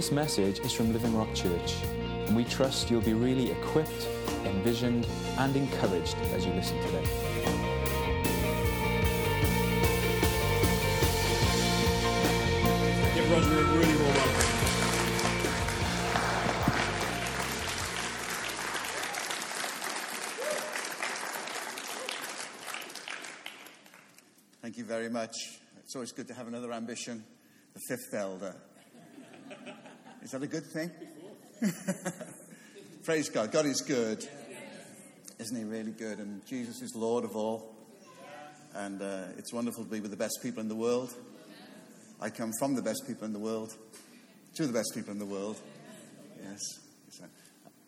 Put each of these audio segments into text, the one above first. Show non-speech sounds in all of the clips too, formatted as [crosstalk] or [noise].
This message is from Living Rock Church, and we trust you'll be really equipped, envisioned, and encouraged as you listen today. Give Roger a really warm welcome. Thank you very much. It's always good to have another ambition, the fifth elder. Is that a good thing? [laughs] Praise God. God is good. Isn't He really good? And Jesus is Lord of all. And uh, it's wonderful to be with the best people in the world. I come from the best people in the world, to the best people in the world. Yes. So,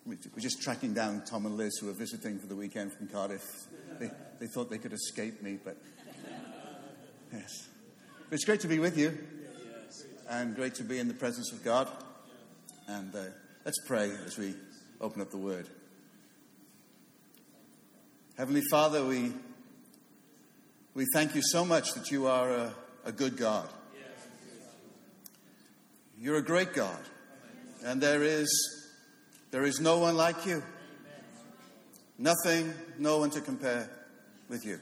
we- we're just tracking down Tom and Liz, who are visiting for the weekend from Cardiff. They, they thought they could escape me, but [laughs] yes. But it's great to be with you, and great to be in the presence of God. And uh, let's pray as we open up the Word. Heavenly Father, we we thank you so much that you are a, a good God. You're a great God. And there is, there is no one like you. Nothing, no one to compare with you.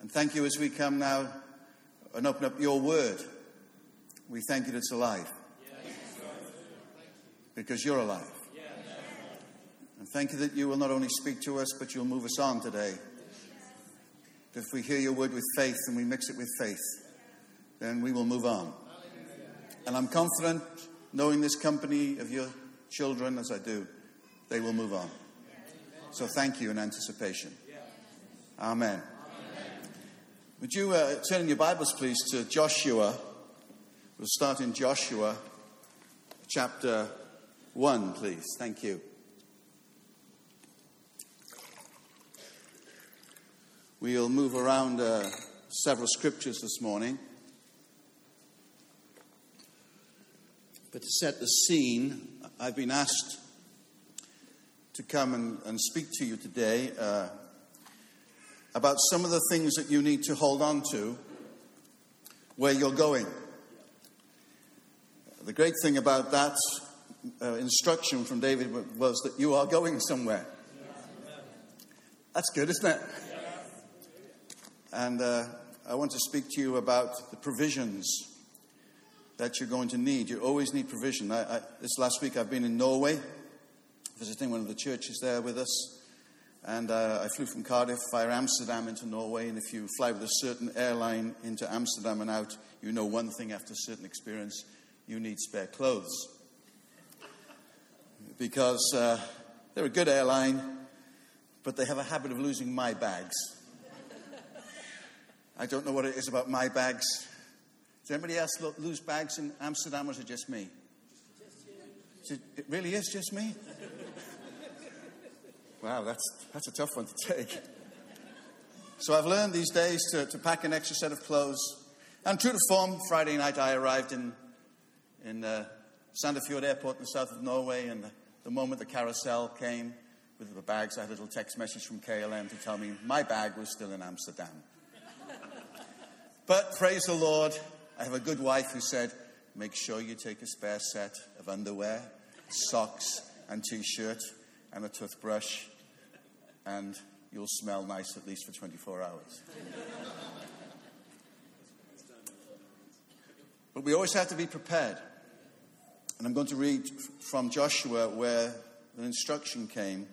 And thank you as we come now and open up your word. We thank you that it's alive. Because you're alive. And thank you that you will not only speak to us, but you'll move us on today. If we hear your word with faith and we mix it with faith, then we will move on. And I'm confident, knowing this company of your children as I do, they will move on. So thank you in anticipation. Amen. Would you uh, turn in your Bibles, please, to Joshua? We'll start in Joshua chapter 1, please. Thank you. We'll move around uh, several scriptures this morning. But to set the scene, I've been asked to come and, and speak to you today uh, about some of the things that you need to hold on to where you're going. The great thing about that uh, instruction from David was that you are going somewhere. That's good, isn't it? And uh, I want to speak to you about the provisions that you're going to need. You always need provision. I, I, this last week I've been in Norway, visiting one of the churches there with us. And uh, I flew from Cardiff via Amsterdam into Norway. And if you fly with a certain airline into Amsterdam and out, you know one thing after a certain experience you need spare clothes. Because uh, they're a good airline, but they have a habit of losing my bags. I don't know what it is about my bags. Does anybody else lo- lose bags in Amsterdam, or is it just me? It, it really is just me? wow, that's, that's a tough one to take. So I've learned these days to, to pack an extra set of clothes. And true to form, Friday night I arrived in, in uh, Sandefjord Airport in the south of Norway, and the, moment the carousel came with the bags, I had a little text message from KLM to tell me my bag was still in Amsterdam. But praise the Lord, I have a good wife who said, make sure you take a spare set of underwear, socks, and t shirt, and a toothbrush, and you'll smell nice at least for 24 hours. but we always have to be prepared. And I'm going to read from Joshua where the instruction came,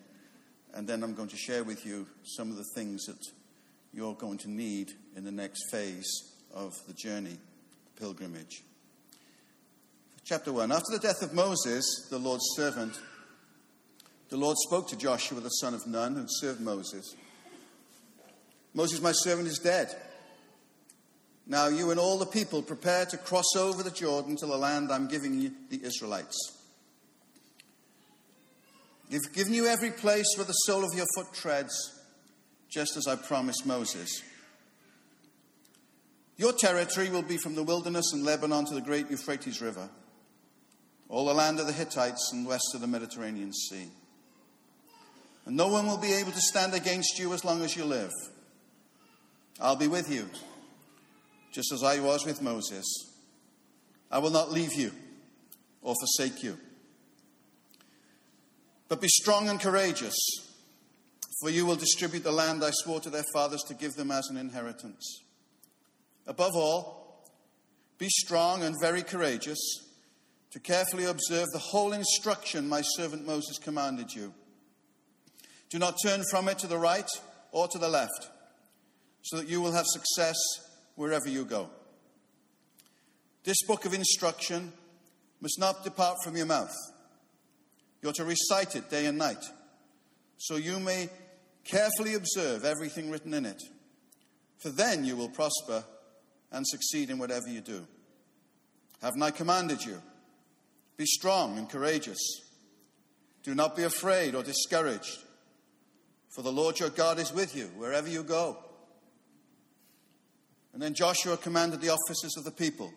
and then I'm going to share with you some of the things that you're going to need in the next phase of the journey, the pilgrimage. Chapter 1 After the death of Moses, the Lord's servant, the Lord spoke to Joshua, the son of Nun, who served Moses. Moses, my servant, is dead. Now you and all the people prepare to cross over the Jordan to the land I'm giving you, the Israelites. I've given you every place where the sole of your foot treads, just as I promised Moses. Your territory will be from the wilderness in Lebanon to the great Euphrates River, all the land of the Hittites and west of the Mediterranean Sea. And no one will be able to stand against you as long as you live. I'll be with you, just as I was with Moses. I will not leave you or forsake you. But be strong and courageous, for you will distribute the land I swore to their fathers to give them as an inheritance. Above all, be strong and very courageous to carefully observe the whole instruction my servant Moses commanded you. Do not turn from it to the right or to the left, so that you will have success wherever you go. This book of instruction must not depart from your mouth. You're to recite it day and night, so you may carefully observe everything written in it. For then you will prosper and succeed in whatever you do. Haven't I commanded you? Be strong and courageous. Do not be afraid or discouraged, for the Lord your God is with you wherever you go. And then Joshua commanded the officers of the people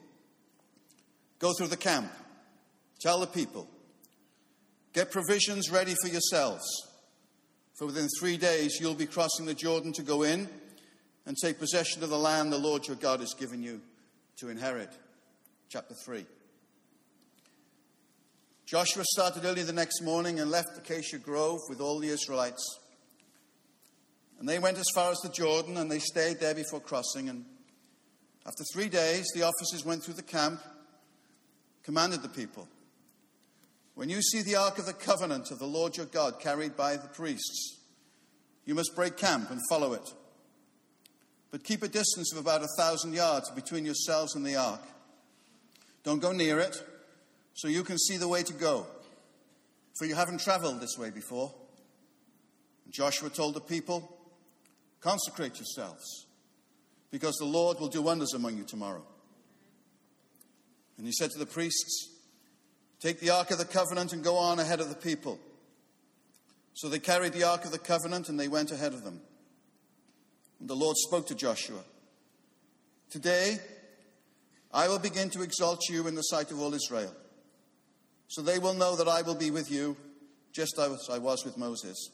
go through the camp, tell the people, get provisions ready for yourselves, for within three days you'll be crossing the Jordan to go in and take possession of the land the Lord your God has given you to inherit. Chapter 3. Joshua started early the next morning and left Acacia Grove with all the Israelites. And they went as far as the Jordan and they stayed there before crossing. And after three days, the officers went through the camp, commanded the people When you see the Ark of the Covenant of the Lord your God carried by the priests, you must break camp and follow it. But keep a distance of about a thousand yards between yourselves and the ark. Don't go near it so you can see the way to go, for you haven't traveled this way before. And Joshua told the people, Consecrate yourselves, because the Lord will do wonders among you tomorrow. And he said to the priests, Take the Ark of the Covenant and go on ahead of the people. So they carried the Ark of the Covenant and they went ahead of them. And the Lord spoke to Joshua Today I will begin to exalt you in the sight of all Israel. So they will know that I will be with you, just as I was with Moses.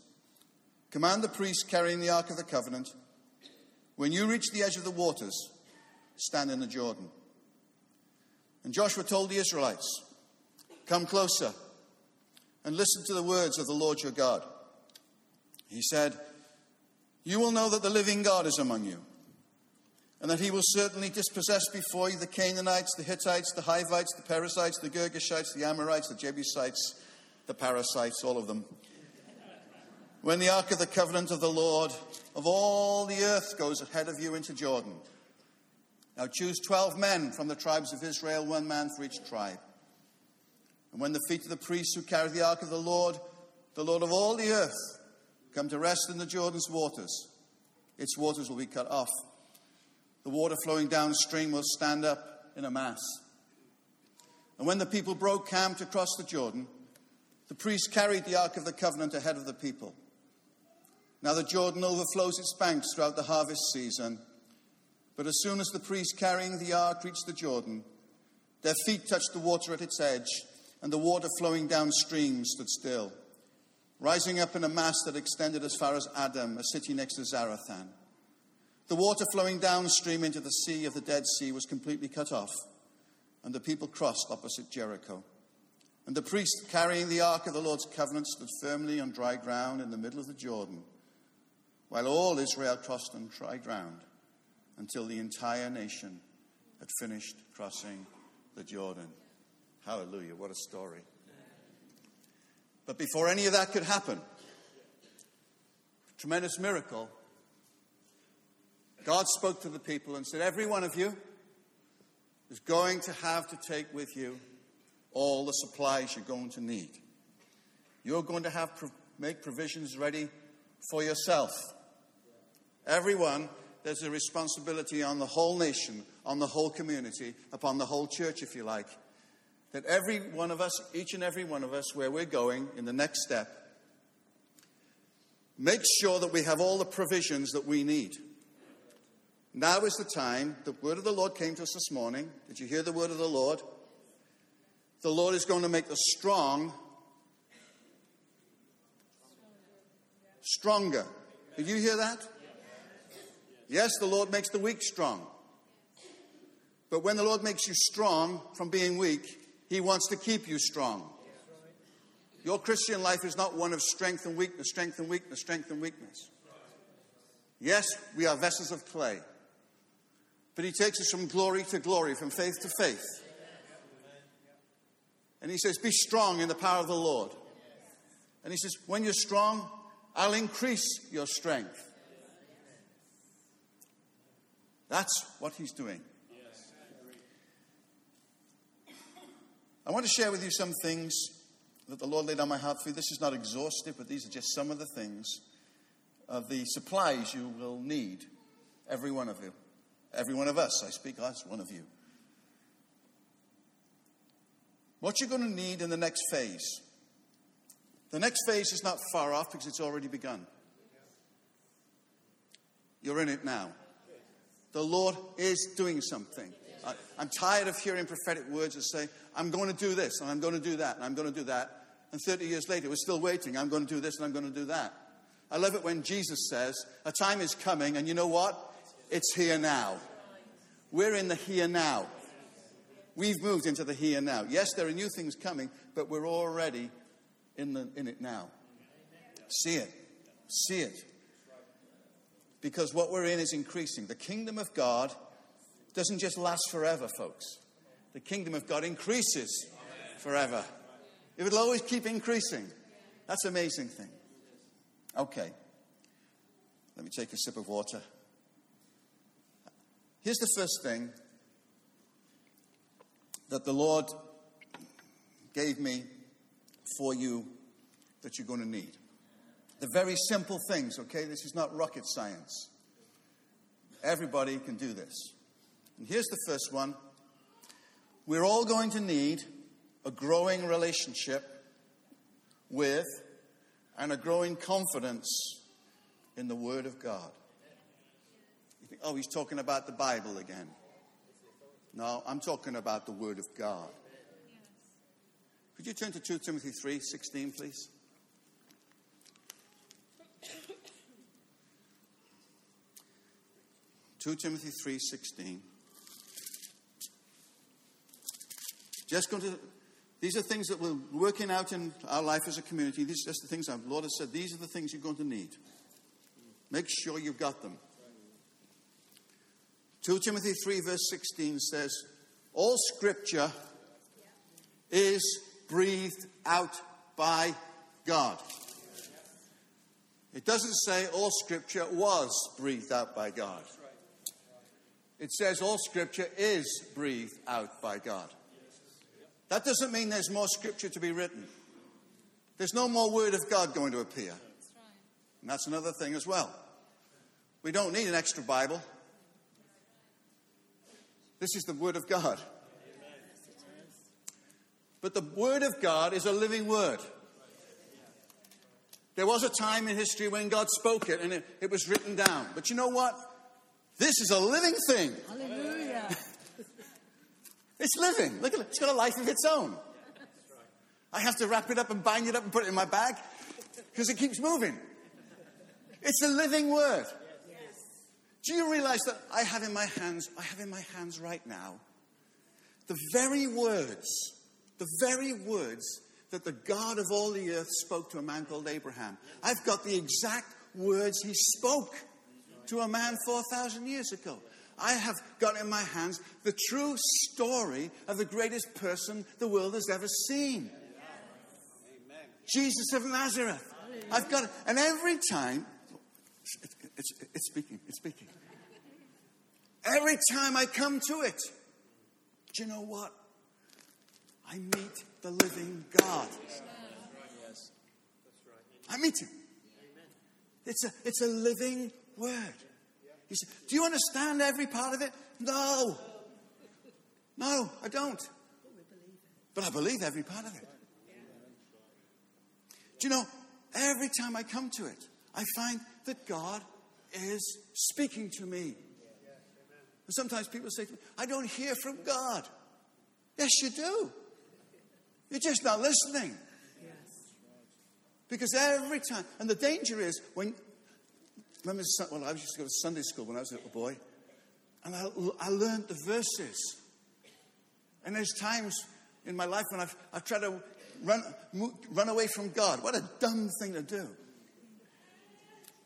Command the priests carrying the Ark of the Covenant, when you reach the edge of the waters, stand in the Jordan. And Joshua told the Israelites, Come closer and listen to the words of the Lord your God. He said, You will know that the living God is among you and that he will certainly dispossess before you the Canaanites, the Hittites, the Hivites, the Perizzites, the Girgashites, the Amorites, the Jebusites, the Parasites, all of them. When the ark of the covenant of the Lord of all the earth goes ahead of you into Jordan. Now choose 12 men from the tribes of Israel, one man for each tribe. And when the feet of the priests who carry the ark of the Lord, the Lord of all the earth, come to rest in the Jordan's waters, its waters will be cut off the water flowing downstream will stand up in a mass. And when the people broke camp to cross the Jordan, the priests carried the Ark of the Covenant ahead of the people. Now the Jordan overflows its banks throughout the harvest season. But as soon as the priests carrying the ark reached the Jordan, their feet touched the water at its edge, and the water flowing downstream stood still, rising up in a mass that extended as far as Adam, a city next to Zarethan. The water flowing downstream into the sea of the Dead Sea was completely cut off, and the people crossed opposite Jericho. And the priest carrying the ark of the Lord's covenant stood firmly on dry ground in the middle of the Jordan, while all Israel crossed on dry ground until the entire nation had finished crossing the Jordan. Hallelujah, what a story. But before any of that could happen, tremendous miracle God spoke to the people and said, Every one of you is going to have to take with you all the supplies you're going to need. You're going to have to make provisions ready for yourself. Everyone, there's a responsibility on the whole nation, on the whole community, upon the whole church, if you like, that every one of us, each and every one of us, where we're going in the next step, make sure that we have all the provisions that we need. Now is the time. The word of the Lord came to us this morning. Did you hear the word of the Lord? The Lord is going to make the strong stronger. Did you hear that? Yes, the Lord makes the weak strong. But when the Lord makes you strong from being weak, He wants to keep you strong. Your Christian life is not one of strength and weakness, strength and weakness, strength and weakness. Yes, we are vessels of clay. But He takes us from glory to glory, from faith to faith. And He says, Be strong in the power of the Lord. And He says, When you're strong, I'll increase your strength. That's what He's doing. I want to share with you some things that the Lord laid on my heart for you. This is not exhaustive, but these are just some of the things of the supplies you will need, every one of you. Every one of us, I speak as one of you. What you're going to need in the next phase. The next phase is not far off because it's already begun. You're in it now. The Lord is doing something. I, am tired of hearing prophetic words that say, I'm going to do this and I'm going to do that and I'm going to do that. And 30 years later, we're still waiting. I'm going to do this and I'm going to do that. I love it when Jesus says, A time is coming, and you know what? It's here now. We're in the here now. We've moved into the here now. Yes, there are new things coming, but we're already in, the, in it now. See it. See it. Because what we're in is increasing. The kingdom of God doesn't just last forever, folks. The kingdom of God increases forever. It will always keep increasing. That's an amazing thing. Okay. Let me take a sip of water. Here's the first thing that the Lord gave me for you that you're going to need. The very simple things, okay? This is not rocket science. Everybody can do this. And here's the first one we're all going to need a growing relationship with and a growing confidence in the Word of God. You think, oh, he's talking about the Bible again. No, I'm talking about the Word of God. Could you turn to 2 Timothy 3 16, please? Two Timothy three sixteen. Just going to these are things that we're working out in our life as a community. These are just the things our Lord has said. These are the things you're going to need. Make sure you've got them. 2 Timothy 3, verse 16 says, All scripture is breathed out by God. It doesn't say all scripture was breathed out by God. It says all scripture is breathed out by God. That doesn't mean there's more scripture to be written. There's no more word of God going to appear. And that's another thing as well. We don't need an extra Bible. This is the Word of God. But the Word of God is a living Word. There was a time in history when God spoke it and it, it was written down. But you know what? This is a living thing. Hallelujah. It's living. Look at it. It's got a life of its own. I have to wrap it up and bind it up and put it in my bag because it keeps moving. It's a living word. Do you realize that I have in my hands, I have in my hands right now, the very words, the very words that the God of all the earth spoke to a man called Abraham. I've got the exact words he spoke to a man 4,000 years ago. I have got in my hands the true story of the greatest person the world has ever seen Amen. Jesus of Nazareth. I've got it. And every time, it's, it's, it's speaking, it's speaking. Every time I come to it, do you know what? I meet the living God. I meet Him. It's a, it's a living word. He said, Do you understand every part of it? No. No, I don't. But I believe every part of it. Do you know, every time I come to it, I find that God is speaking to me. And sometimes people say to me, I don't hear from God. Yes, you do. You're just not listening. Because every time, and the danger is when remember, well, I used to go to Sunday school when I was a little boy, and I, I learned the verses. And there's times in my life when I've, I've tried to run, run away from God. What a dumb thing to do.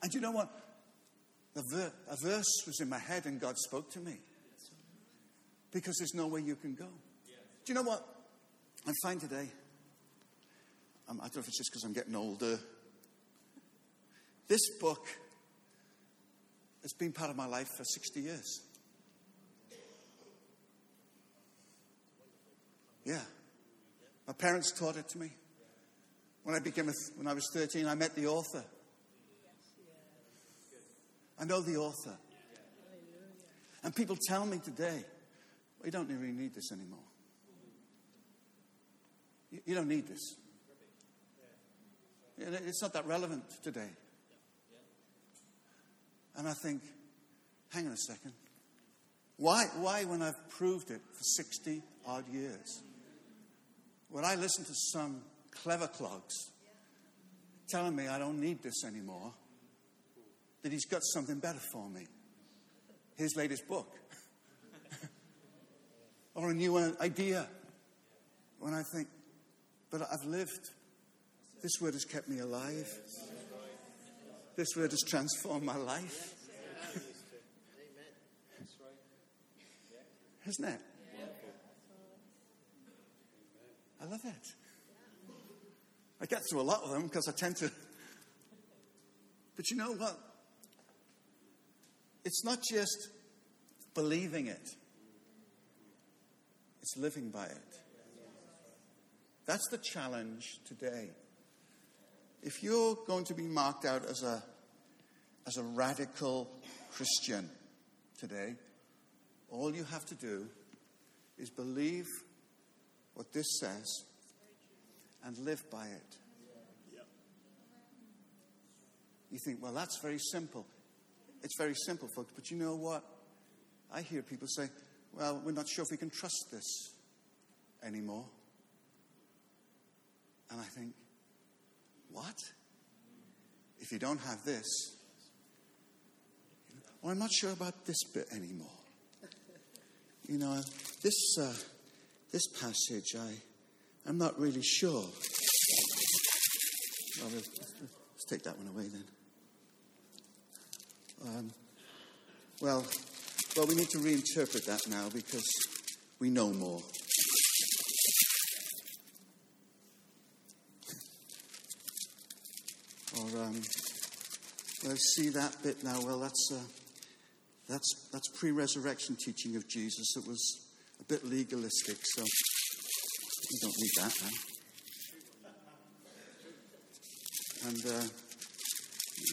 And you know what? Ver- a verse was in my head and God spoke to me. Because there's no way you can go. Do you know what I find today? Um, I don't know if it's just because I'm getting older. This book has been part of my life for 60 years. Yeah. My parents taught it to me. When I became a, when I was 13, I met the author. I know the author. And people tell me today, we don't really need this anymore. You, you don't need this. It's not that relevant today. And I think, hang on a second. Why, why when I've proved it for 60 odd years? When I listen to some clever clogs telling me I don't need this anymore, that he's got something better for me. His latest book. [laughs] or a new uh, idea. When I think, but I've lived. This word has kept me alive. This word has transformed my life. [laughs] Isn't it? I love it. I get through a lot of them because I tend to. But you know what? It's not just believing it, it's living by it. That's the challenge today. If you're going to be marked out as a, as a radical Christian today, all you have to do is believe what this says and live by it. You think, well, that's very simple. It's very simple, folks. But you know what? I hear people say, well, we're not sure if we can trust this anymore. And I think, what? If you don't have this, well, I'm not sure about this bit anymore. You know, this, uh, this passage, I, I'm not really sure. Well, let's, let's take that one away then. Um, well, well, we need to reinterpret that now because we know more. Or, um, see that bit now. Well, that's, uh, that's, that's pre resurrection teaching of Jesus. It was a bit legalistic, so we don't need that now. And, uh,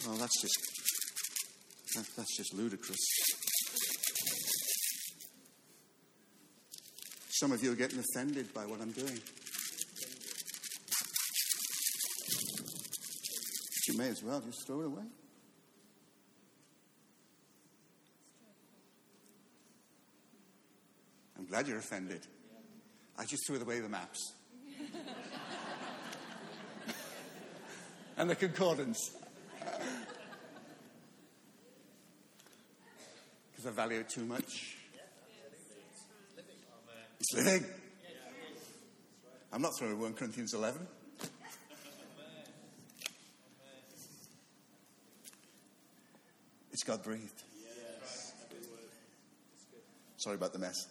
well, that's just that, that's just ludicrous. Some of you are getting offended by what I'm doing. You may as well just throw it away. I'm glad you're offended. I just threw away the maps. and the concordance. because I value it too much. It's living. I'm not throwing 1 Corinthians 11. God breathed. Sorry about the mess.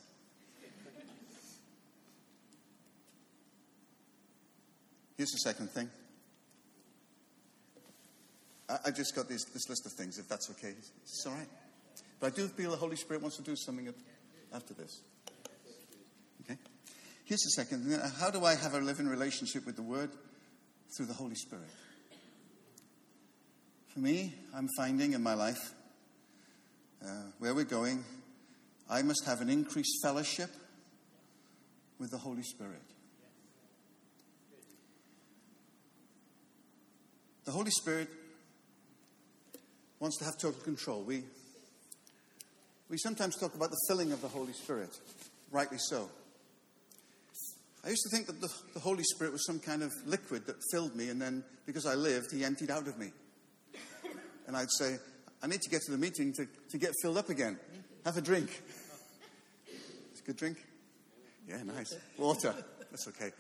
Here's the second thing. I, I just got this, this list of things, if that's okay. It's all right. But I do feel the Holy Spirit wants to do something after this. Okay? Here's the second. How do I have a living relationship with the Word? Through the Holy Spirit. For me, I'm finding in my life uh, where we're going, I must have an increased fellowship with the Holy Spirit. The Holy Spirit wants to have total control. We, we sometimes talk about the filling of the Holy Spirit, rightly so. I used to think that the, the, Holy Spirit was some kind of liquid that filled me, and then because I lived, He emptied out of me. And I'd say, I need to get to the meeting to, to get filled up again. Have a drink. It's a good drink? Yeah, nice. Water. That's okay.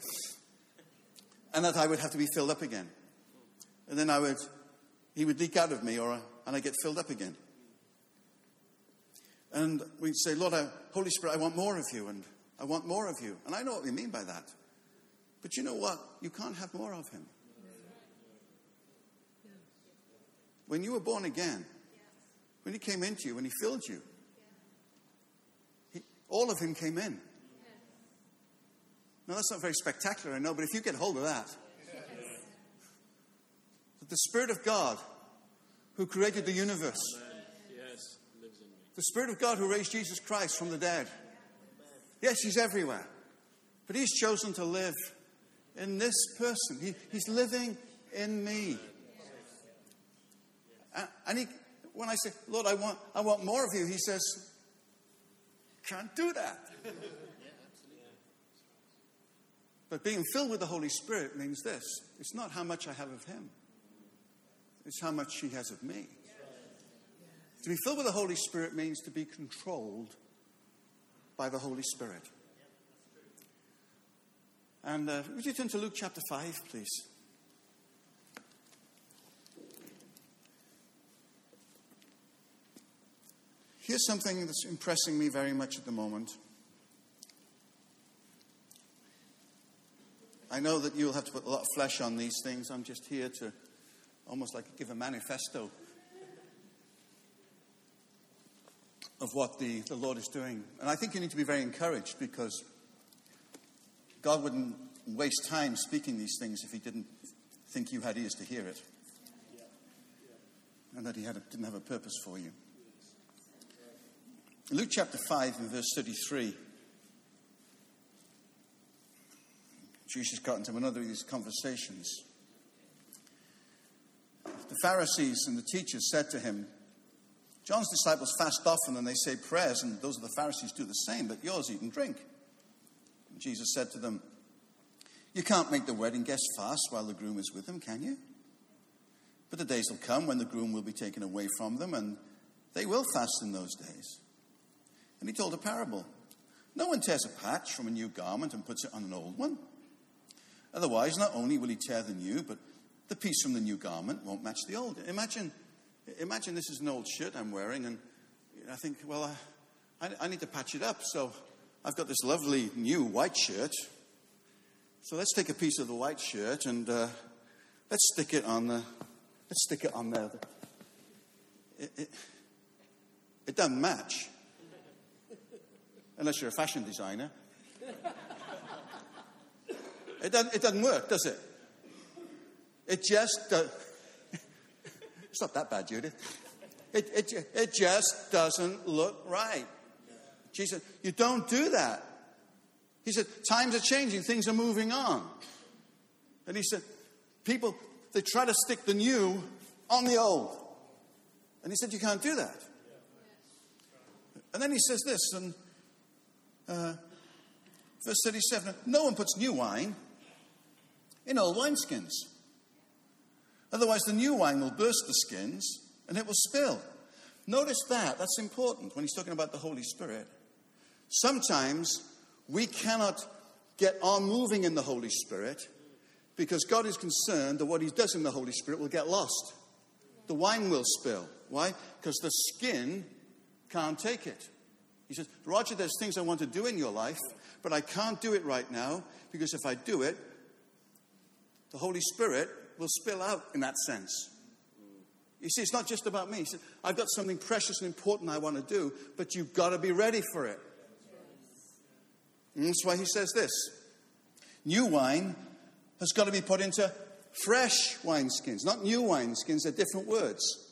And that I would have to be filled up again. And then I would, he would leak out of me, or and I get filled up again. And we'd say, Lord, I, Holy Spirit, I want more of you, and I want more of you. And I know what we mean by that. But you know what? You can't have more of him. When you were born again, when he came into you, when he filled you, he, all of him came in. Now, that's not very spectacular, I know, but if you get hold of that, that the Spirit of God who created the universe, the Spirit of God who raised Jesus Christ from the dead, yes, He's everywhere, but He's chosen to live in this person. He, he's living in me. And he, when I say, Lord, I want, I want more of you, he says, can't do that. But being filled with the Holy Spirit means this it's not how much I have of Him, it's how much He has of me. To be filled with the Holy Spirit means to be controlled by the Holy Spirit. And uh, would you turn to Luke chapter 5, please? Here's something that's impressing me very much at the moment. I know that you'll have to put a lot of flesh on these things. I'm just here to almost like give a manifesto of what the, the Lord is doing. And I think you need to be very encouraged because God wouldn't waste time speaking these things if He didn't think you had ears to hear it and that He had a, didn't have a purpose for you. Luke chapter 5 and verse 33. Jesus got into another of these conversations. The Pharisees and the teachers said to him, John's disciples fast often and they say prayers, and those of the Pharisees do the same, but yours eat and drink. And Jesus said to them, You can't make the wedding guests fast while the groom is with them, can you? But the days will come when the groom will be taken away from them, and they will fast in those days. And he told a parable. No one tears a patch from a new garment and puts it on an old one. Otherwise, not only will he tear the new, but the piece from the new garment won't match the old. Imagine, imagine this is an old shirt I'm wearing, and I think, well, I, I need to patch it up. So I've got this lovely new white shirt. So let's take a piece of the white shirt and uh, let's stick it on the. Let's stick it on there. It, it, it doesn't match unless you're a fashion designer. It doesn't, it doesn't work, does it? It just does. it's not that bad, Judith. It, it, it just doesn't look right. Jesus, you don't do that. He said, times are changing, things are moving on. And he said, people, they try to stick the new on the old. And he said, you can't do that. And then he says this, and uh, verse 37 No one puts new wine in old wineskins. Otherwise, the new wine will burst the skins and it will spill. Notice that. That's important when he's talking about the Holy Spirit. Sometimes we cannot get on moving in the Holy Spirit because God is concerned that what he does in the Holy Spirit will get lost. The wine will spill. Why? Because the skin can't take it. He says, Roger, there's things I want to do in your life, but I can't do it right now because if I do it, the Holy Spirit will spill out in that sense. You see, it's not just about me. He said, I've got something precious and important I want to do, but you've got to be ready for it. And that's why he says this New wine has got to be put into fresh wineskins, not new wineskins, they're different words.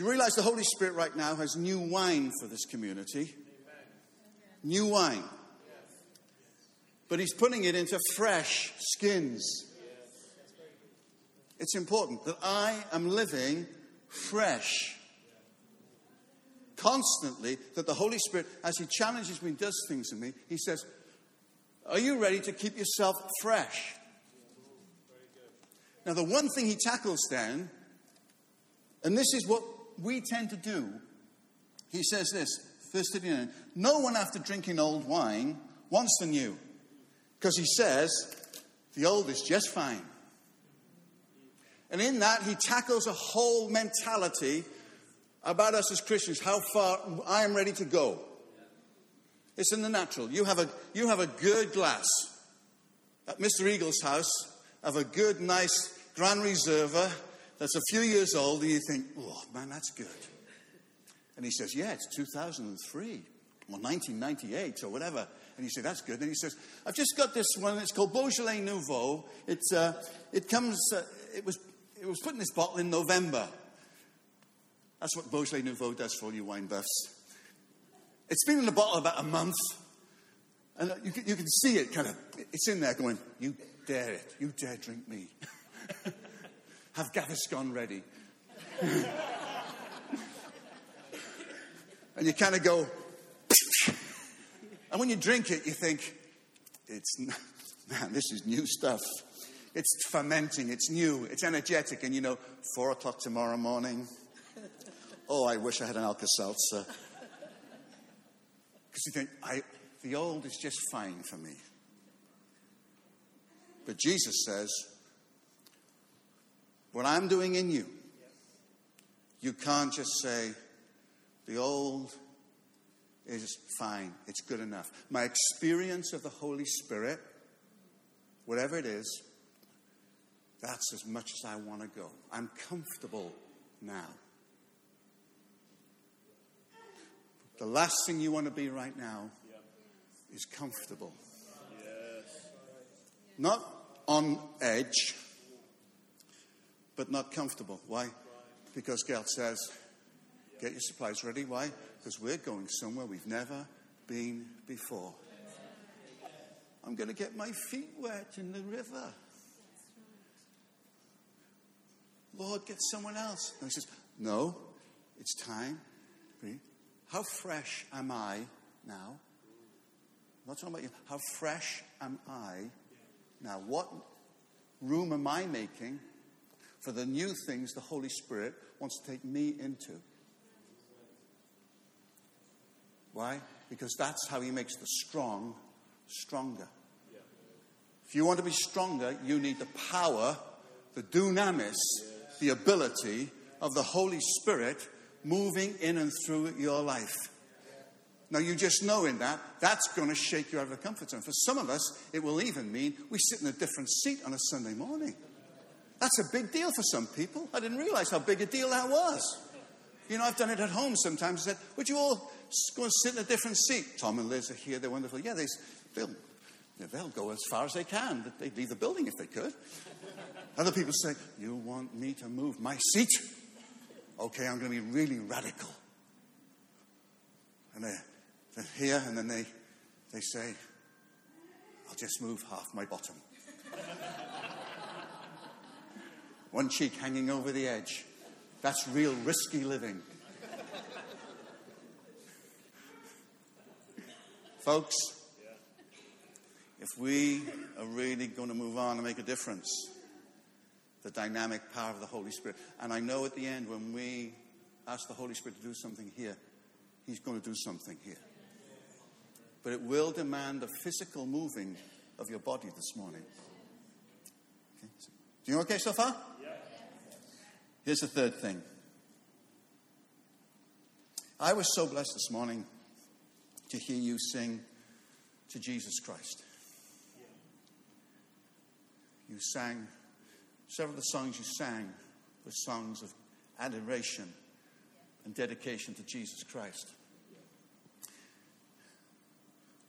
Do you realize the Holy Spirit right now has new wine for this community? New wine. But He's putting it into fresh skins. It's important that I am living fresh. Constantly, that the Holy Spirit, as He challenges me, and does things in me, He says, Are you ready to keep yourself fresh? Now, the one thing He tackles then, and this is what we tend to do, he says this, verse 39 No one after drinking old wine wants the new. Because he says the old is just fine. And in that, he tackles a whole mentality about us as Christians, how far I am ready to go. It's in the natural. You have a, you have a good glass at Mr. Eagle's house of a good, nice Grand Reserva that's a few years old, and you think, oh, man, that's good. And he says, yeah, it's 2003 or 1998 or whatever. And you say, that's good. And he says, I've just got this one. It's called Beaujolais Nouveau. It's, uh, it comes, uh, it, was, it was put in this bottle in November. That's what Beaujolais Nouveau does for all you wine buffs. It's been in the bottle about a month. And you can, you can see it kind of, it's in there going, you dare it. You dare drink me. [laughs] Have Gaviscon ready. [laughs] and you kind of go, [laughs] and when you drink it, you think, it's, man, this is new stuff. It's fermenting, it's new, it's energetic, and you know, four o'clock tomorrow morning. [laughs] Oh, I wish I had an Alka Seltzer. Because you think, I, the old is just fine for me. But Jesus says, what I'm doing in you, you can't just say, the old is fine, it's good enough. My experience of the Holy Spirit, whatever it is, that's as much as I want to go. I'm comfortable now. The last thing you want to be right now is comfortable. Not on edge, but not comfortable. Why? Because God says, get your supplies ready. Why? Because we're going somewhere we've never been before. I'm going to get my feet wet in the river. Lord, get someone else. And he says, No, it's time. How fresh am I now? I'm not talking about you. How fresh am I now? What room am I making for the new things the Holy Spirit wants to take me into? Why? Because that's how He makes the strong stronger. If you want to be stronger, you need the power, the dunamis, the ability of the Holy Spirit moving in and through your life. Now, you just know in that, that's going to shake you out of the comfort zone. For some of us, it will even mean we sit in a different seat on a Sunday morning. That's a big deal for some people. I didn't realize how big a deal that was. You know, I've done it at home sometimes. I said, Would you all go and sit in a different seat? Tom and Liz are here. They're wonderful. Yeah, they, they'll, they'll go as far as they can. They'd leave the building if they could. Other people say, You want me to move my seat? Okay, I'm going to be really radical. And they're, they're here, and then they, they say, I'll just move half my bottom. One cheek hanging over the edge. That's real risky living. Folks, if we are really going to move on and make a difference, the dynamic power of the Holy Spirit. And I know at the end, when we ask the Holy Spirit to do something here, He's going to do something here. But it will demand a physical moving of your body this morning. Okay. Do you okay so far? Here's the third thing. I was so blessed this morning to hear you sing to Jesus Christ. You sang Several of the songs you sang were songs of adoration and dedication to Jesus Christ.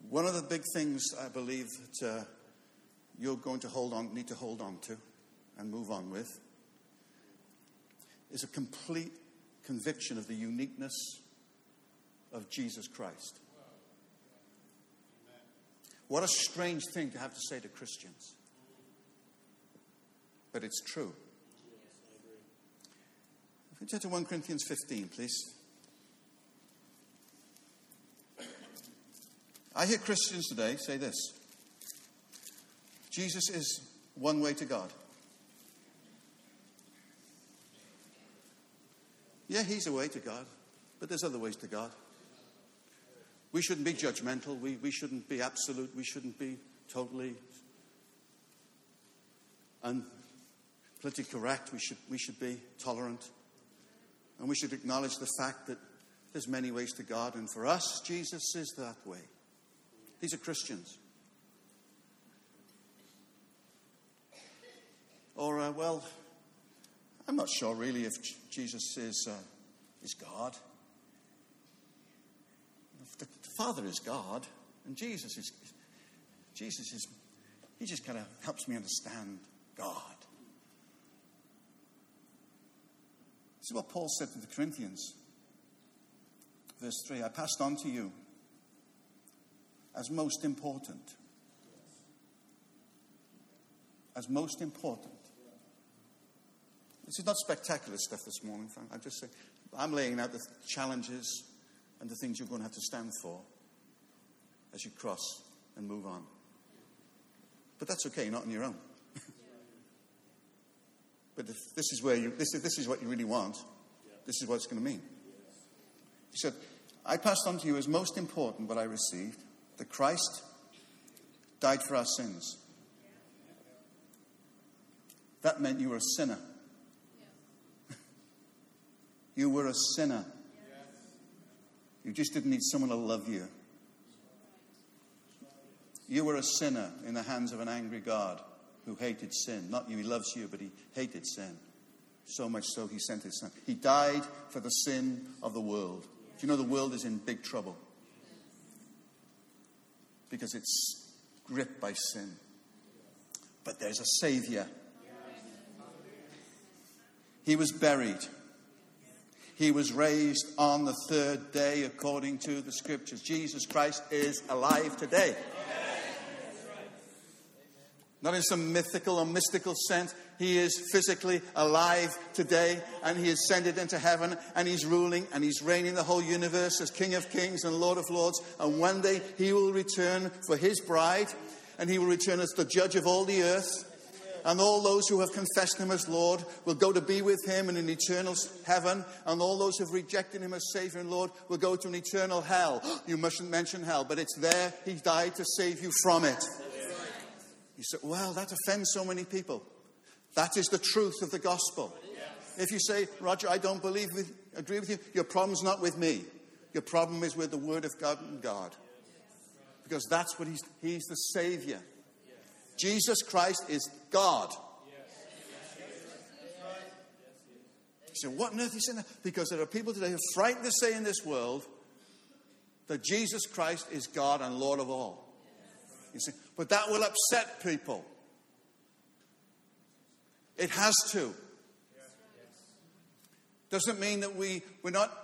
One of the big things I believe that uh, you're going to hold on, need to hold on to and move on with is a complete conviction of the uniqueness of Jesus Christ. What a strange thing to have to say to Christians but it's true. If we turn to 1 Corinthians 15, please. I hear Christians today say this Jesus is one way to God. Yeah, he's a way to God, but there's other ways to God. We shouldn't be judgmental. We, we shouldn't be absolute. We shouldn't be totally and politically correct. We should, we should be tolerant. And we should acknowledge the fact that there's many ways to God. And for us, Jesus is that way. These are Christians. Or, uh, well, I'm not sure really if Jesus is, uh, is God. The Father is God, and Jesus is, Jesus is, he just kind of helps me understand God. This is what Paul said to the Corinthians. Verse 3 I passed on to you as most important. As most important. This is not spectacular stuff this morning, Frank. I just say I'm laying out the challenges and the things you're going to have to stand for as you cross and move on. But that's okay, you're not on your own. [laughs] but if this is where you this is, this is what you really want, this is what it's going to mean. He said, I passed on to you as most important what I received that Christ died for our sins. That meant you were a sinner. You were a sinner. You just didn't need someone to love you. You were a sinner in the hands of an angry God who hated sin. Not you, he loves you, but he hated sin. So much so, he sent his son. He died for the sin of the world. Do you know the world is in big trouble? Because it's gripped by sin. But there's a Savior. He was buried. He was raised on the third day according to the scriptures. Jesus Christ is alive today. Not in some mythical or mystical sense. He is physically alive today and he ascended into heaven and he's ruling and he's reigning the whole universe as King of Kings and Lord of Lords. And one day he will return for his bride and he will return as the judge of all the earth. And all those who have confessed him as Lord will go to be with him in an eternal heaven. And all those who have rejected him as Savior and Lord will go to an eternal hell. [gasps] You mustn't mention hell, but it's there. He died to save you from it. You say, well, that offends so many people. That is the truth of the gospel. If you say, Roger, I don't believe with, agree with you, your problem's not with me. Your problem is with the Word of God and God. Because that's what He's, He's the Savior. Jesus Christ is God. You say, what on earth is in that? Because there are people today who are frightened to say in this world that Jesus Christ is God and Lord of all. You see, but that will upset people. It has to. Doesn't mean that we, we're not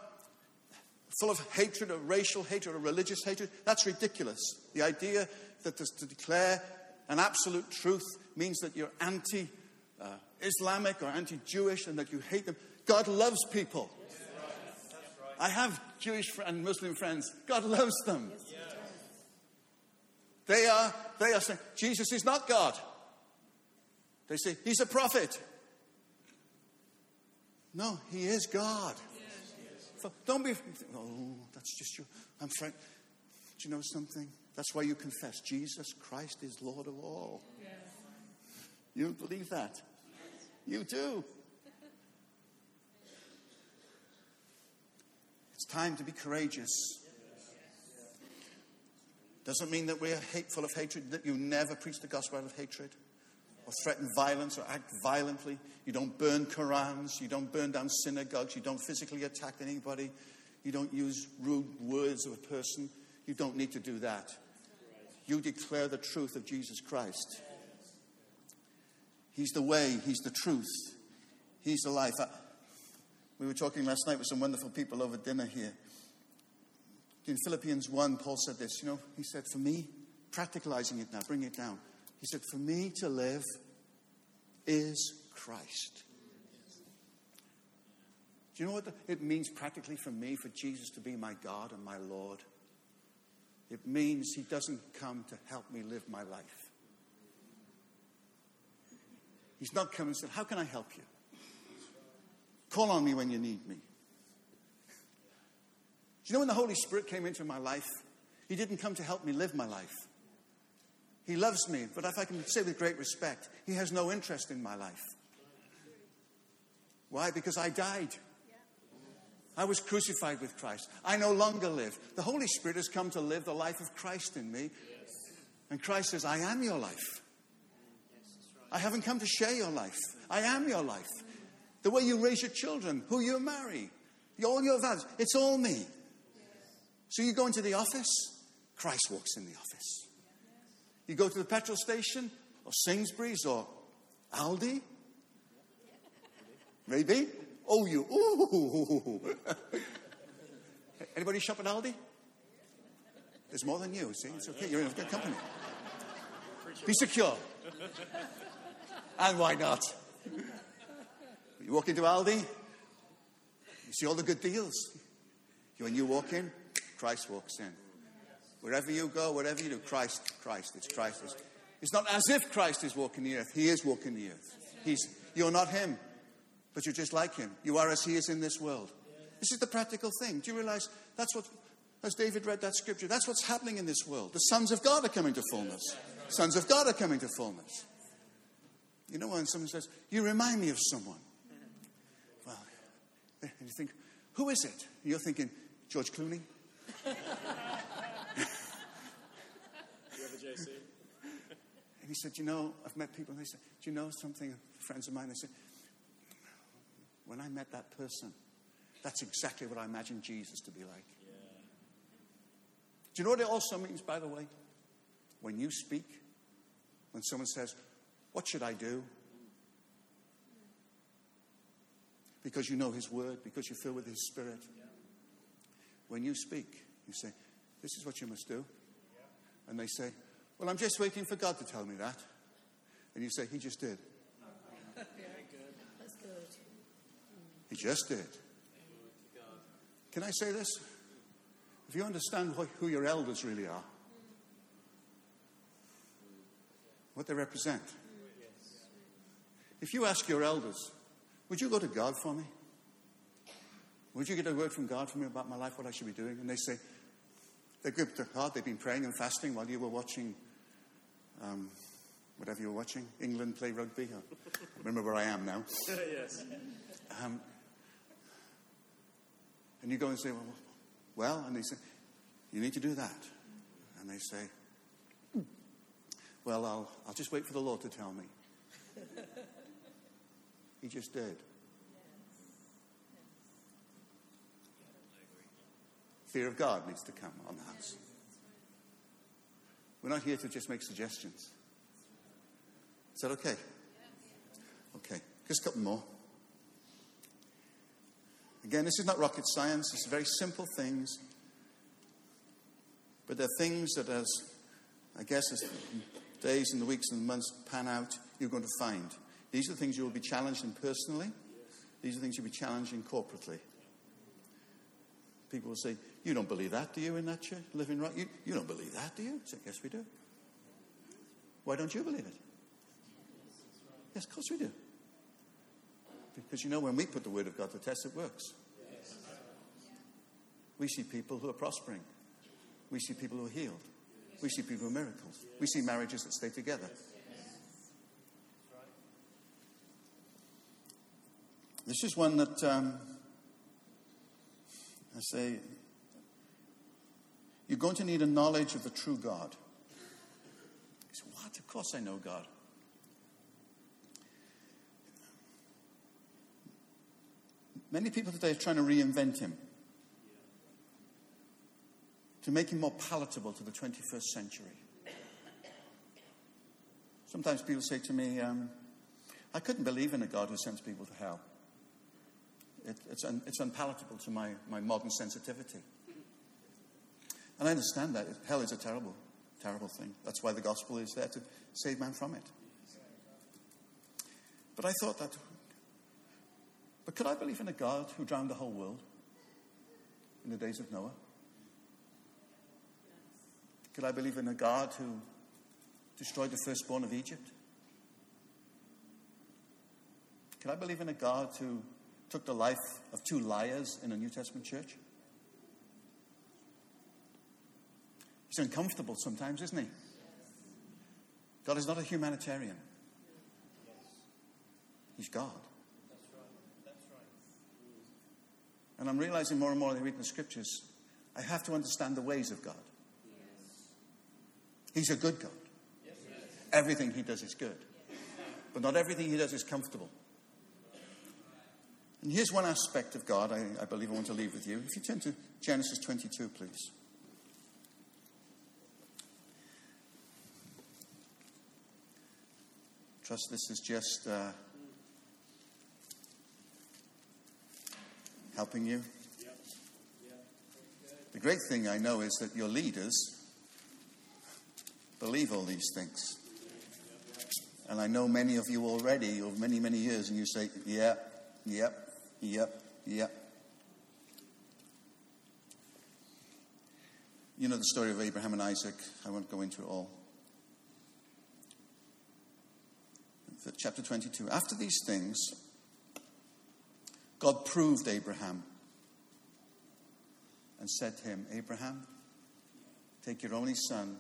full of hatred or racial hatred or religious hatred. That's ridiculous. The idea that to declare an absolute truth means that you're anti Islamic or anti Jewish and that you hate them. God loves people. I have Jewish and Muslim friends. God loves them. They are, they are saying, Jesus is not God. They say, He's a prophet. No, He is God. So don't be, oh, that's just you. I'm friend. Do you know something? That's why you confess Jesus Christ is Lord of all. You believe that? You do. It's time to be courageous. Doesn't mean that we're hateful of hatred, that you never preach the gospel out of hatred or threaten violence or act violently. You don't burn Korans. You don't burn down synagogues. You don't physically attack anybody. You don't use rude words of a person. You don't need to do that. You declare the truth of Jesus Christ. He's the way, He's the truth, He's the life. I, we were talking last night with some wonderful people over dinner here. In Philippians 1, Paul said this, you know, he said, for me, practicalizing it now, bring it down. He said, for me to live is Christ. Do you know what it means practically for me, for Jesus to be my God and my Lord? It means he doesn't come to help me live my life. He's not come and said, How can I help you? Call on me when you need me. Do you know when the Holy Spirit came into my life? He didn't come to help me live my life. He loves me, but if I can say with great respect, He has no interest in my life. Why? Because I died. I was crucified with Christ. I no longer live. The Holy Spirit has come to live the life of Christ in me. And Christ says, I am your life. I haven't come to share your life. I am your life. The way you raise your children, who you marry, all your values, it's all me. So you go into the office, Christ walks in the office. You go to the petrol station, or Sainsbury's, or Aldi, maybe. Oh, you, ooh. [laughs] Anybody shop at Aldi? There's more than you, see? It's okay, you're in good company. Be secure. And why not? You walk into Aldi, you see all the good deals. When you walk in, Christ walks in. Wherever you go, whatever you do, Christ, Christ, it's Christ. It's not as if Christ is walking the earth. He is walking the earth. He's, you're not him, but you're just like him. You are as he is in this world. This is the practical thing. Do you realize that's what, as David read that scripture, that's what's happening in this world. The sons of God are coming to fullness. Sons of God are coming to fullness. You know when someone says, You remind me of someone. Well, and [laughs] you think, Who is it? You're thinking, George Clooney? [laughs] You have a JC? And he said, You know, I've met people, and they said, Do you know something? Friends of mine, they said, When I met that person, that's exactly what I imagined Jesus to be like. Do you know what it also means, by the way? When you speak, when someone says, What should I do? Because you know His Word, because you're filled with His Spirit. When you speak, you say, This is what you must do. And they say, Well, I'm just waiting for God to tell me that. And you say, He just did. [laughs] He just did. Can I say this? If you understand who your elders really are, what they represent. If you ask your elders, would you go to God for me? Would you get a word from God for me about my life, what I should be doing? And they say, they're good to heart. They've been praying and fasting while you were watching, um, whatever you were watching, England play rugby. I remember where I am now. [laughs] yes. Um, and you go and say, well, well, and they say, you need to do that. And they say, "Hmm. well, I'll, I'll just wait for the Lord to tell me. [laughs] he just did. Fear of God needs to come on house. We're not here to just make suggestions. Is that okay? Okay, just a couple more. Again, this is not rocket science, it's very simple things. But they're things that, as I guess, as the days and the weeks and the months pan out, you're going to find. These are things you will be challenged in personally, these are things you'll be challenged in corporately. People will say, You don't believe that, do you, in that church? Living right? You, you don't believe that, do you? I say, Yes, we do. Why don't you believe it? Yes, of course we do. Because you know, when we put the word of God to test, it works. We see people who are prospering. We see people who are healed. We see people who are miracles. We see marriages that stay together. This is one that um, I say you're going to need a knowledge of the true God. He said, What? Of course I know God. Many people today are trying to reinvent him to make him more palatable to the 21st century. Sometimes people say to me, um, I couldn't believe in a God who sends people to hell. It, it's, un, it's unpalatable to my, my modern sensitivity. And I understand that. Hell is a terrible, terrible thing. That's why the gospel is there to save man from it. But I thought that but could I believe in a God who drowned the whole world in the days of Noah? Could I believe in a God who destroyed the firstborn of Egypt? Could I believe in a God who took the life of two liars in a New Testament church? He's uncomfortable sometimes, isn't he? God is not a humanitarian, He's God. And I'm realizing more and more as I read the scriptures, I have to understand the ways of God. He's a good God. Everything He does is good. But not everything He does is comfortable. And here's one aspect of God I, I believe I want to leave with you. If you turn to Genesis 22, please. Trust this is just uh, helping you. The great thing I know is that your leaders believe all these things. And I know many of you already, over many, many years, and you say, yeah, yep, yep, yep. You know the story of Abraham and Isaac. I won't go into it all. Chapter 22. After these things, God proved Abraham and said to him, Abraham, take your only son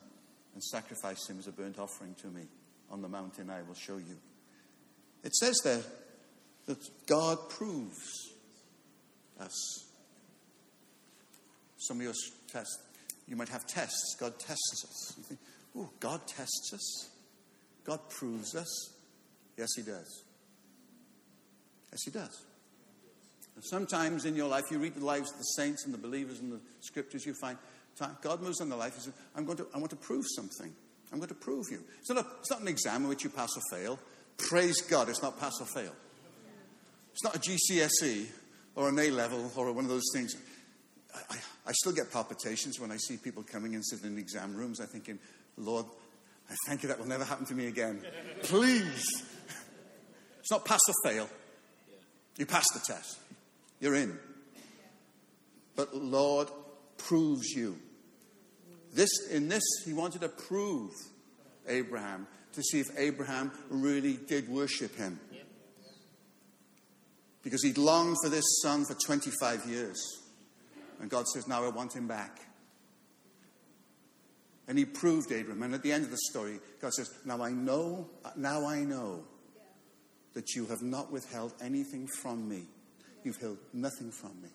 and sacrifice him as a burnt offering to me on the mountain I will show you. It says there that God proves us. Some of your tests, you might have tests. God tests us. You think, oh, God tests us? God proves us? Yes, He does. Yes, He does. And sometimes in your life, you read the lives of the saints and the believers in the scriptures, you find God moves in the life. He says, I'm going to, I want to prove something. I'm going to prove you. It's not, a, it's not an exam in which you pass or fail. Praise God, it's not pass or fail. It's not a GCSE or an A level or one of those things. I, I, I still get palpitations when I see people coming and sitting in exam rooms. I'm thinking, Lord, I thank you that will never happen to me again. Please. [laughs] It's not pass or fail. You pass the test, you're in. But Lord proves you. This, in this, he wanted to prove Abraham to see if Abraham really did worship him. Because he'd longed for this son for 25 years. And God says, Now I want him back. And he proved Abraham. And at the end of the story, God says, Now I know, now I know that you have not withheld anything from me. You've held nothing from me.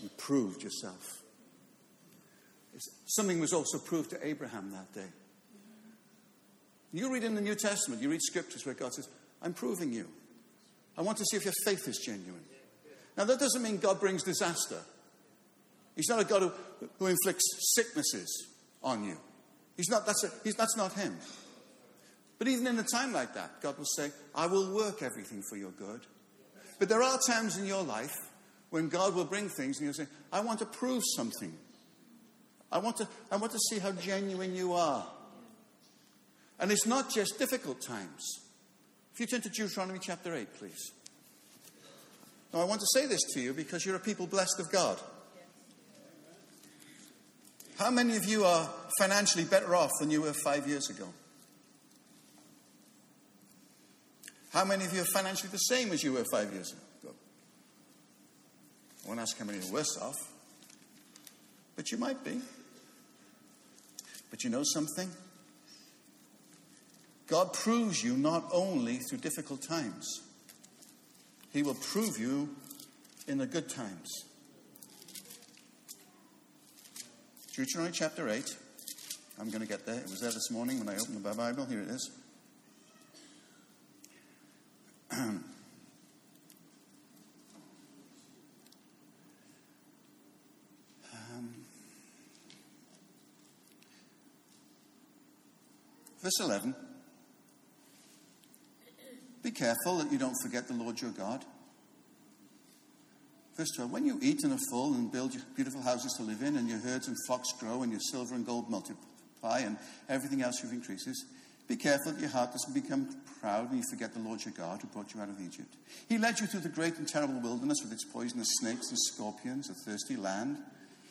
You proved yourself. Something was also proved to Abraham that day. You read in the New Testament, you read scriptures where God says, I'm proving you. I want to see if your faith is genuine. Now, that doesn't mean God brings disaster. He's not a God who, who inflicts sicknesses on you. He's not, that's, a, he's, that's not Him. But even in a time like that, God will say, I will work everything for your good. But there are times in your life when God will bring things and you'll say, I want to prove something. I want to, I want to see how genuine you are. And it's not just difficult times. If you turn to Deuteronomy chapter 8, please. Now, I want to say this to you because you're a people blessed of God. How many of you are financially better off than you were five years ago? How many of you are financially the same as you were five years ago? I won't ask how many are worse off, but you might be. But you know something? God proves you not only through difficult times, He will prove you in the good times. Deuteronomy chapter 8. I'm going to get there. It was there this morning when I opened the Bible. Here it is. Um, verse 11. Be careful that you don't forget the Lord your God. Verse 12 When you eat and are full and build beautiful houses to live in, and your herds and flocks grow, and your silver and gold multiply, and everything else you've increases, be careful that your heart doesn't become proud and you forget the Lord your God who brought you out of Egypt. He led you through the great and terrible wilderness with its poisonous snakes and scorpions, a thirsty land.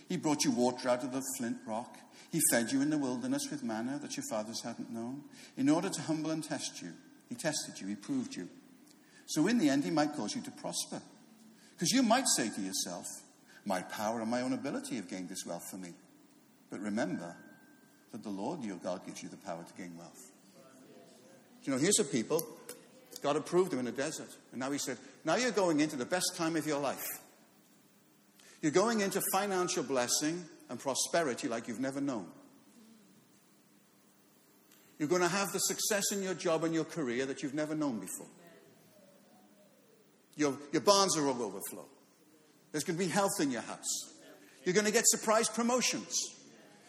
He brought you water out of the flint rock. He fed you in the wilderness with manna that your fathers hadn't known, in order to humble and test you. He tested you, he proved you. So in the end, he might cause you to prosper. Because you might say to yourself, My power and my own ability have gained this wealth for me. But remember that the Lord your God gives you the power to gain wealth. You know, here's a people, God approved them in the desert. And now he said, now you're going into the best time of your life. You're going into financial blessing and prosperity like you've never known. You're going to have the success in your job and your career that you've never known before. Your, your barns are all overflow. There's going to be health in your house. You're going to get surprise promotions.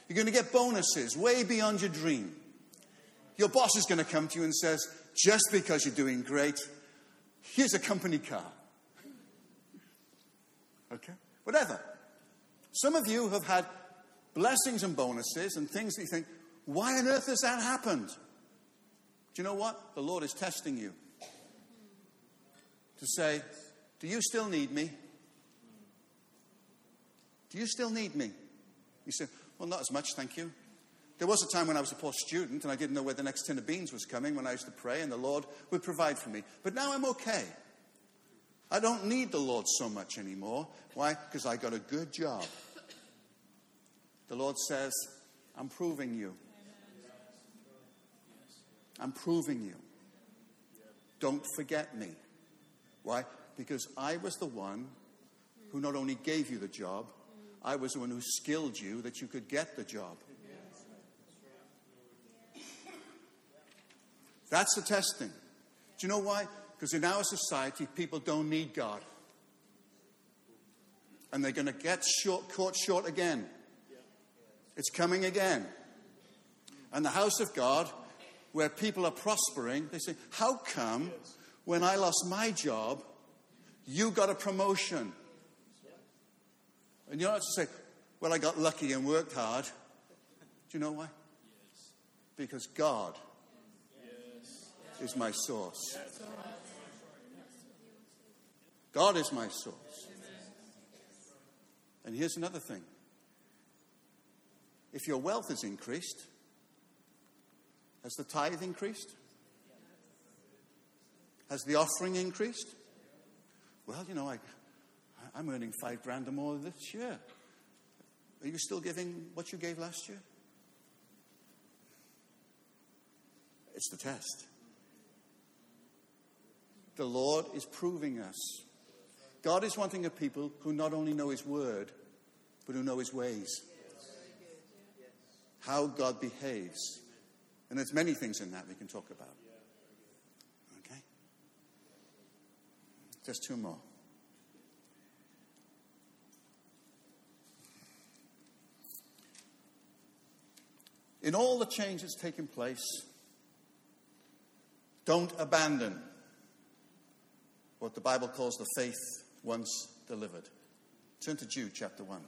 You're going to get bonuses way beyond your dream. Your boss is going to come to you and says, just because you're doing great, here's a company car. Okay? Whatever. Some of you have had blessings and bonuses and things that you think, why on earth has that happened? Do you know what? The Lord is testing you to say, Do you still need me? Do you still need me? You say, Well, not as much, thank you. There was a time when I was a poor student and I didn't know where the next tin of beans was coming when I used to pray, and the Lord would provide for me. But now I'm okay. I don't need the Lord so much anymore. Why? Because I got a good job. The Lord says, I'm proving you. I'm proving you. Don't forget me. Why? Because I was the one who not only gave you the job, I was the one who skilled you that you could get the job. That's the testing. Do you know why? Because in our society, people don't need God. And they're going to get short, caught short again. It's coming again. And the house of God, where people are prospering, they say, How come when I lost my job, you got a promotion? And you don't have to say, Well, I got lucky and worked hard. Do you know why? Because God is my source. God is my source. And here's another thing if your wealth has increased, has the tithe increased? Has the offering increased? Well, you know, I, I'm earning five grand or more this year. Are you still giving what you gave last year? It's the test. The Lord is proving us. God is wanting a people who not only know His word, but who know His ways. How God behaves. And there's many things in that we can talk about. Okay? Just two more. In all the changes taking place, don't abandon what the Bible calls the faith once delivered. Turn to Jude chapter 1.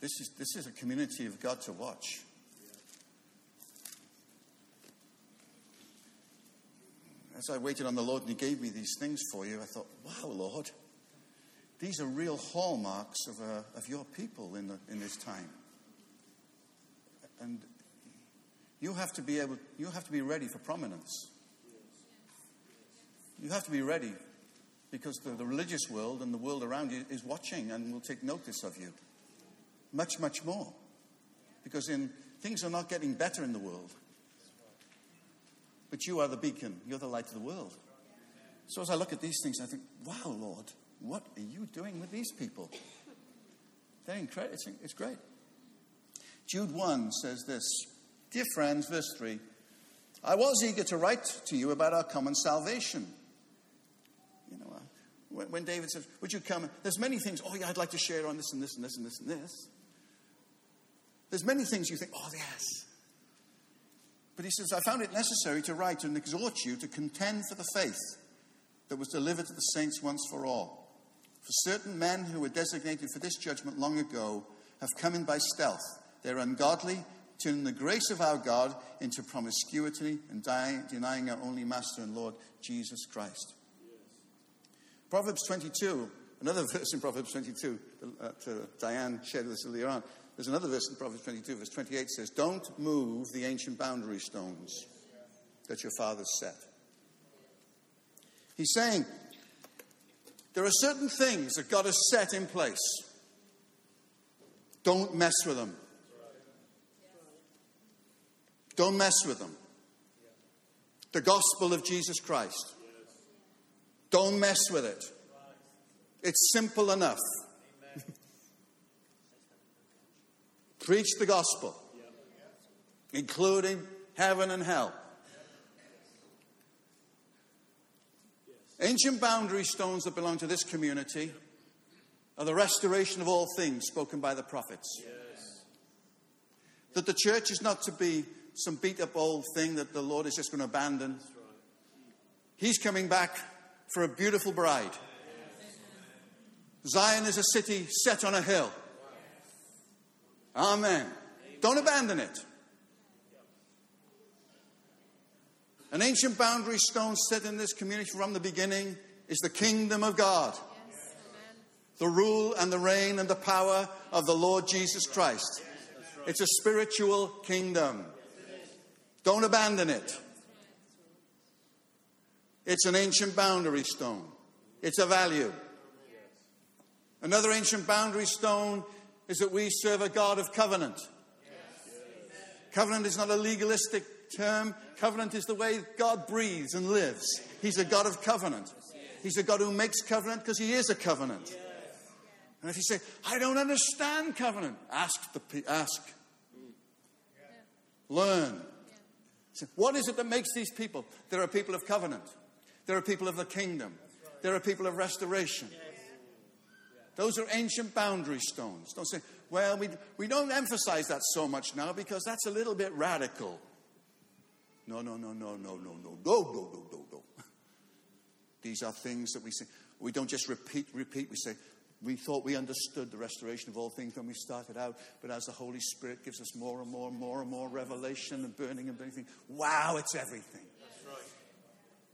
This is, this is a community of God to watch. As I waited on the Lord and He gave me these things for you, I thought, wow, Lord, these are real hallmarks of, uh, of your people in, the, in this time. And you have to be able, you have to be ready for prominence. You have to be ready because the, the religious world and the world around you is watching and will take notice of you. Much, much more. Because in, things are not getting better in the world. But you are the beacon, you're the light of the world. So as I look at these things, I think, wow, Lord, what are you doing with these people? They're incredible. It's, it's great. Jude 1 says this Dear friends, verse 3 I was eager to write to you about our common salvation when David says, Would you come? There's many things, oh, yeah, I'd like to share on this and this and this and this and this. There's many things you think, Oh, yes. But he says, I found it necessary to write and exhort you to contend for the faith that was delivered to the saints once for all. For certain men who were designated for this judgment long ago have come in by stealth. They're ungodly, turning the grace of our God into promiscuity and denying our only Master and Lord, Jesus Christ. Proverbs 22, another [laughs] verse in Proverbs 22, uh, to Diane shared this earlier on. There's another verse in Proverbs 22, verse 28 says, Don't move the ancient boundary stones that your fathers set. He's saying, there are certain things that God has set in place. Don't mess with them. Don't mess with them. The gospel of Jesus Christ. Don't mess with it. It's simple enough. [laughs] Preach the gospel, including heaven and hell. Ancient boundary stones that belong to this community are the restoration of all things spoken by the prophets. That the church is not to be some beat up old thing that the Lord is just going to abandon. He's coming back for a beautiful bride. Zion is a city set on a hill. Amen. Don't abandon it. An ancient boundary stone set in this community from the beginning is the kingdom of God. The rule and the reign and the power of the Lord Jesus Christ. It's a spiritual kingdom. Don't abandon it. It's an ancient boundary stone. It's a value. Another ancient boundary stone is that we serve a God of covenant. Covenant is not a legalistic term. Covenant is the way God breathes and lives. He's a God of covenant. He's a God who makes covenant because he is a covenant. And if you say, I don't understand covenant, ask the ask. Learn. What is it that makes these people? There are people of covenant. There are people of the kingdom. There are people of restoration. Those are ancient boundary stones. Don't say, well, we, we don't emphasize that so much now because that's a little bit radical. No, no, no, no, no, no, no, no, no, no, no, no. These are things that we say. We don't just repeat, repeat. We say, we thought we understood the restoration of all things when we started out, but as the Holy Spirit gives us more and more and more and more revelation and burning and burning, wow, it's everything.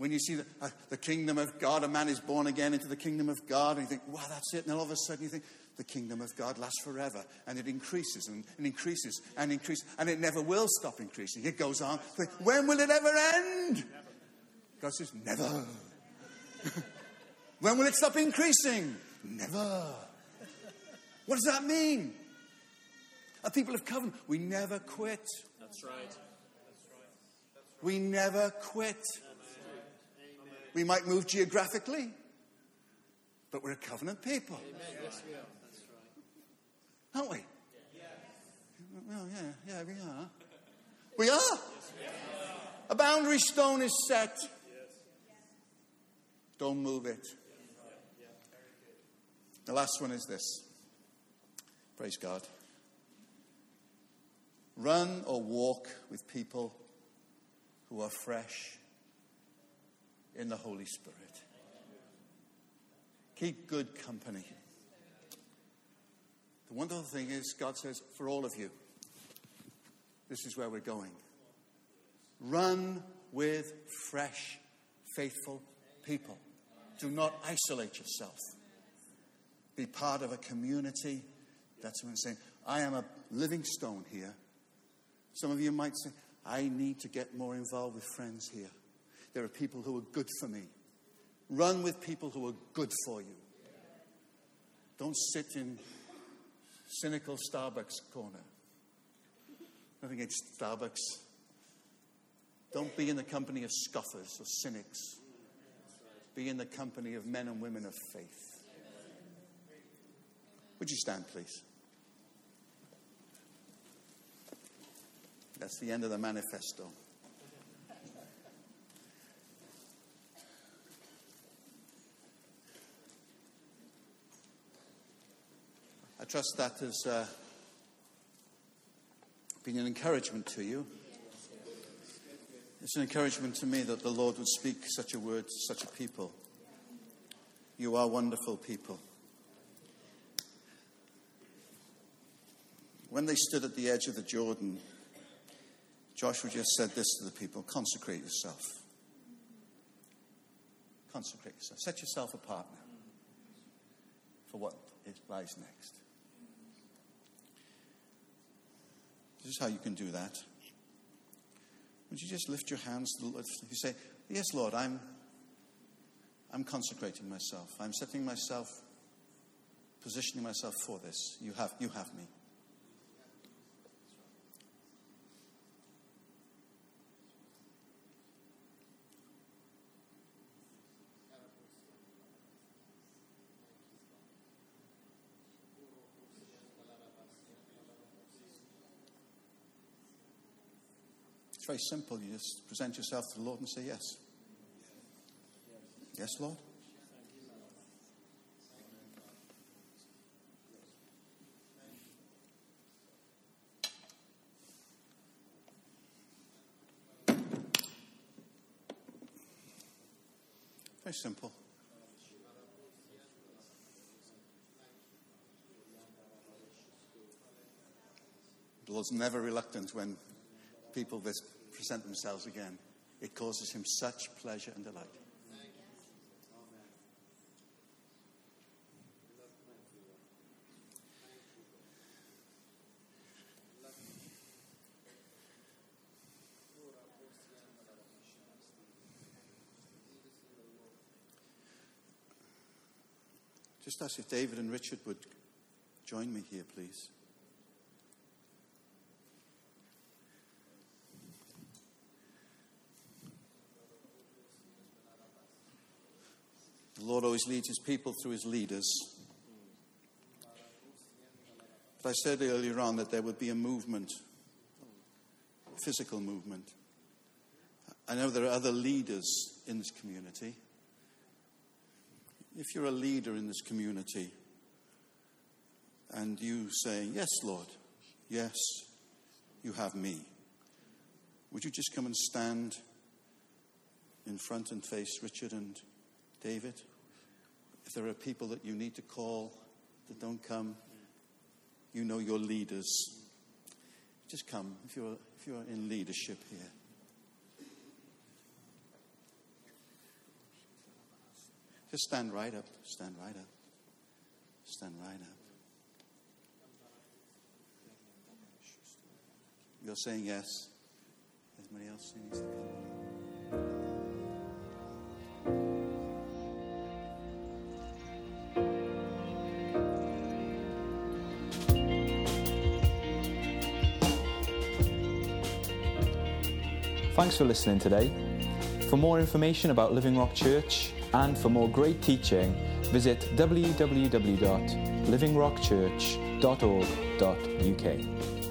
When you see the, uh, the kingdom of God, a man is born again into the kingdom of God, and you think, wow, that's it. And then all of a sudden you think, the kingdom of God lasts forever. And it increases and, and increases and increases. And it never will stop increasing. It goes on. When will it ever end? God says, never. [laughs] when will it stop increasing? Never. What does that mean? A people of covenant, we never quit. That's right. That's right. We never quit. We might move geographically, but we're a covenant people. Yes, we are. That's right. Aren't we? Yes. Well, yeah, yeah, we are. We are. A boundary stone is set. Yes. Don't move it. The last one is this. Praise God. Run or walk with people who are fresh in the Holy Spirit. Keep good company. The wonderful thing is, God says, for all of you, this is where we're going. Run with fresh, faithful people. Do not isolate yourself. Be part of a community. That's what I'm saying. I am a living stone here. Some of you might say, I need to get more involved with friends here. There are people who are good for me. Run with people who are good for you. Don't sit in cynical Starbucks corner. Nothing against Starbucks. Don't be in the company of scoffers or cynics. Be in the company of men and women of faith. Would you stand, please? That's the end of the manifesto. I trust that has uh, been an encouragement to you. It's an encouragement to me that the Lord would speak such a word to such a people. You are wonderful people. When they stood at the edge of the Jordan, Joshua just said this to the people consecrate yourself. Consecrate yourself. Set yourself apart now for what lies next. This is how you can do that. Would you just lift your hands? You say, Yes, Lord, I'm, I'm consecrating myself. I'm setting myself, positioning myself for this. You have, you have me. It's very simple. You just present yourself to the Lord and say yes. Yes, Lord? Very simple. The Lord's never reluctant when people this present themselves again. It causes him such pleasure and delight. Just ask if David and Richard would join me here, please. The Lord always leads his people through his leaders. But I said earlier on that there would be a movement, a physical movement. I know there are other leaders in this community. If you're a leader in this community and you say, Yes, Lord, yes, you have me, would you just come and stand in front and face Richard and David? If there are people that you need to call that don't come, you know your leaders. Just come if you're, if you're in leadership here. Just stand right up. Stand right up. Stand right up. You're saying yes. Anybody else? Thanks for listening today. For more information about Living Rock Church and for more great teaching, visit www.livingrockchurch.org.uk.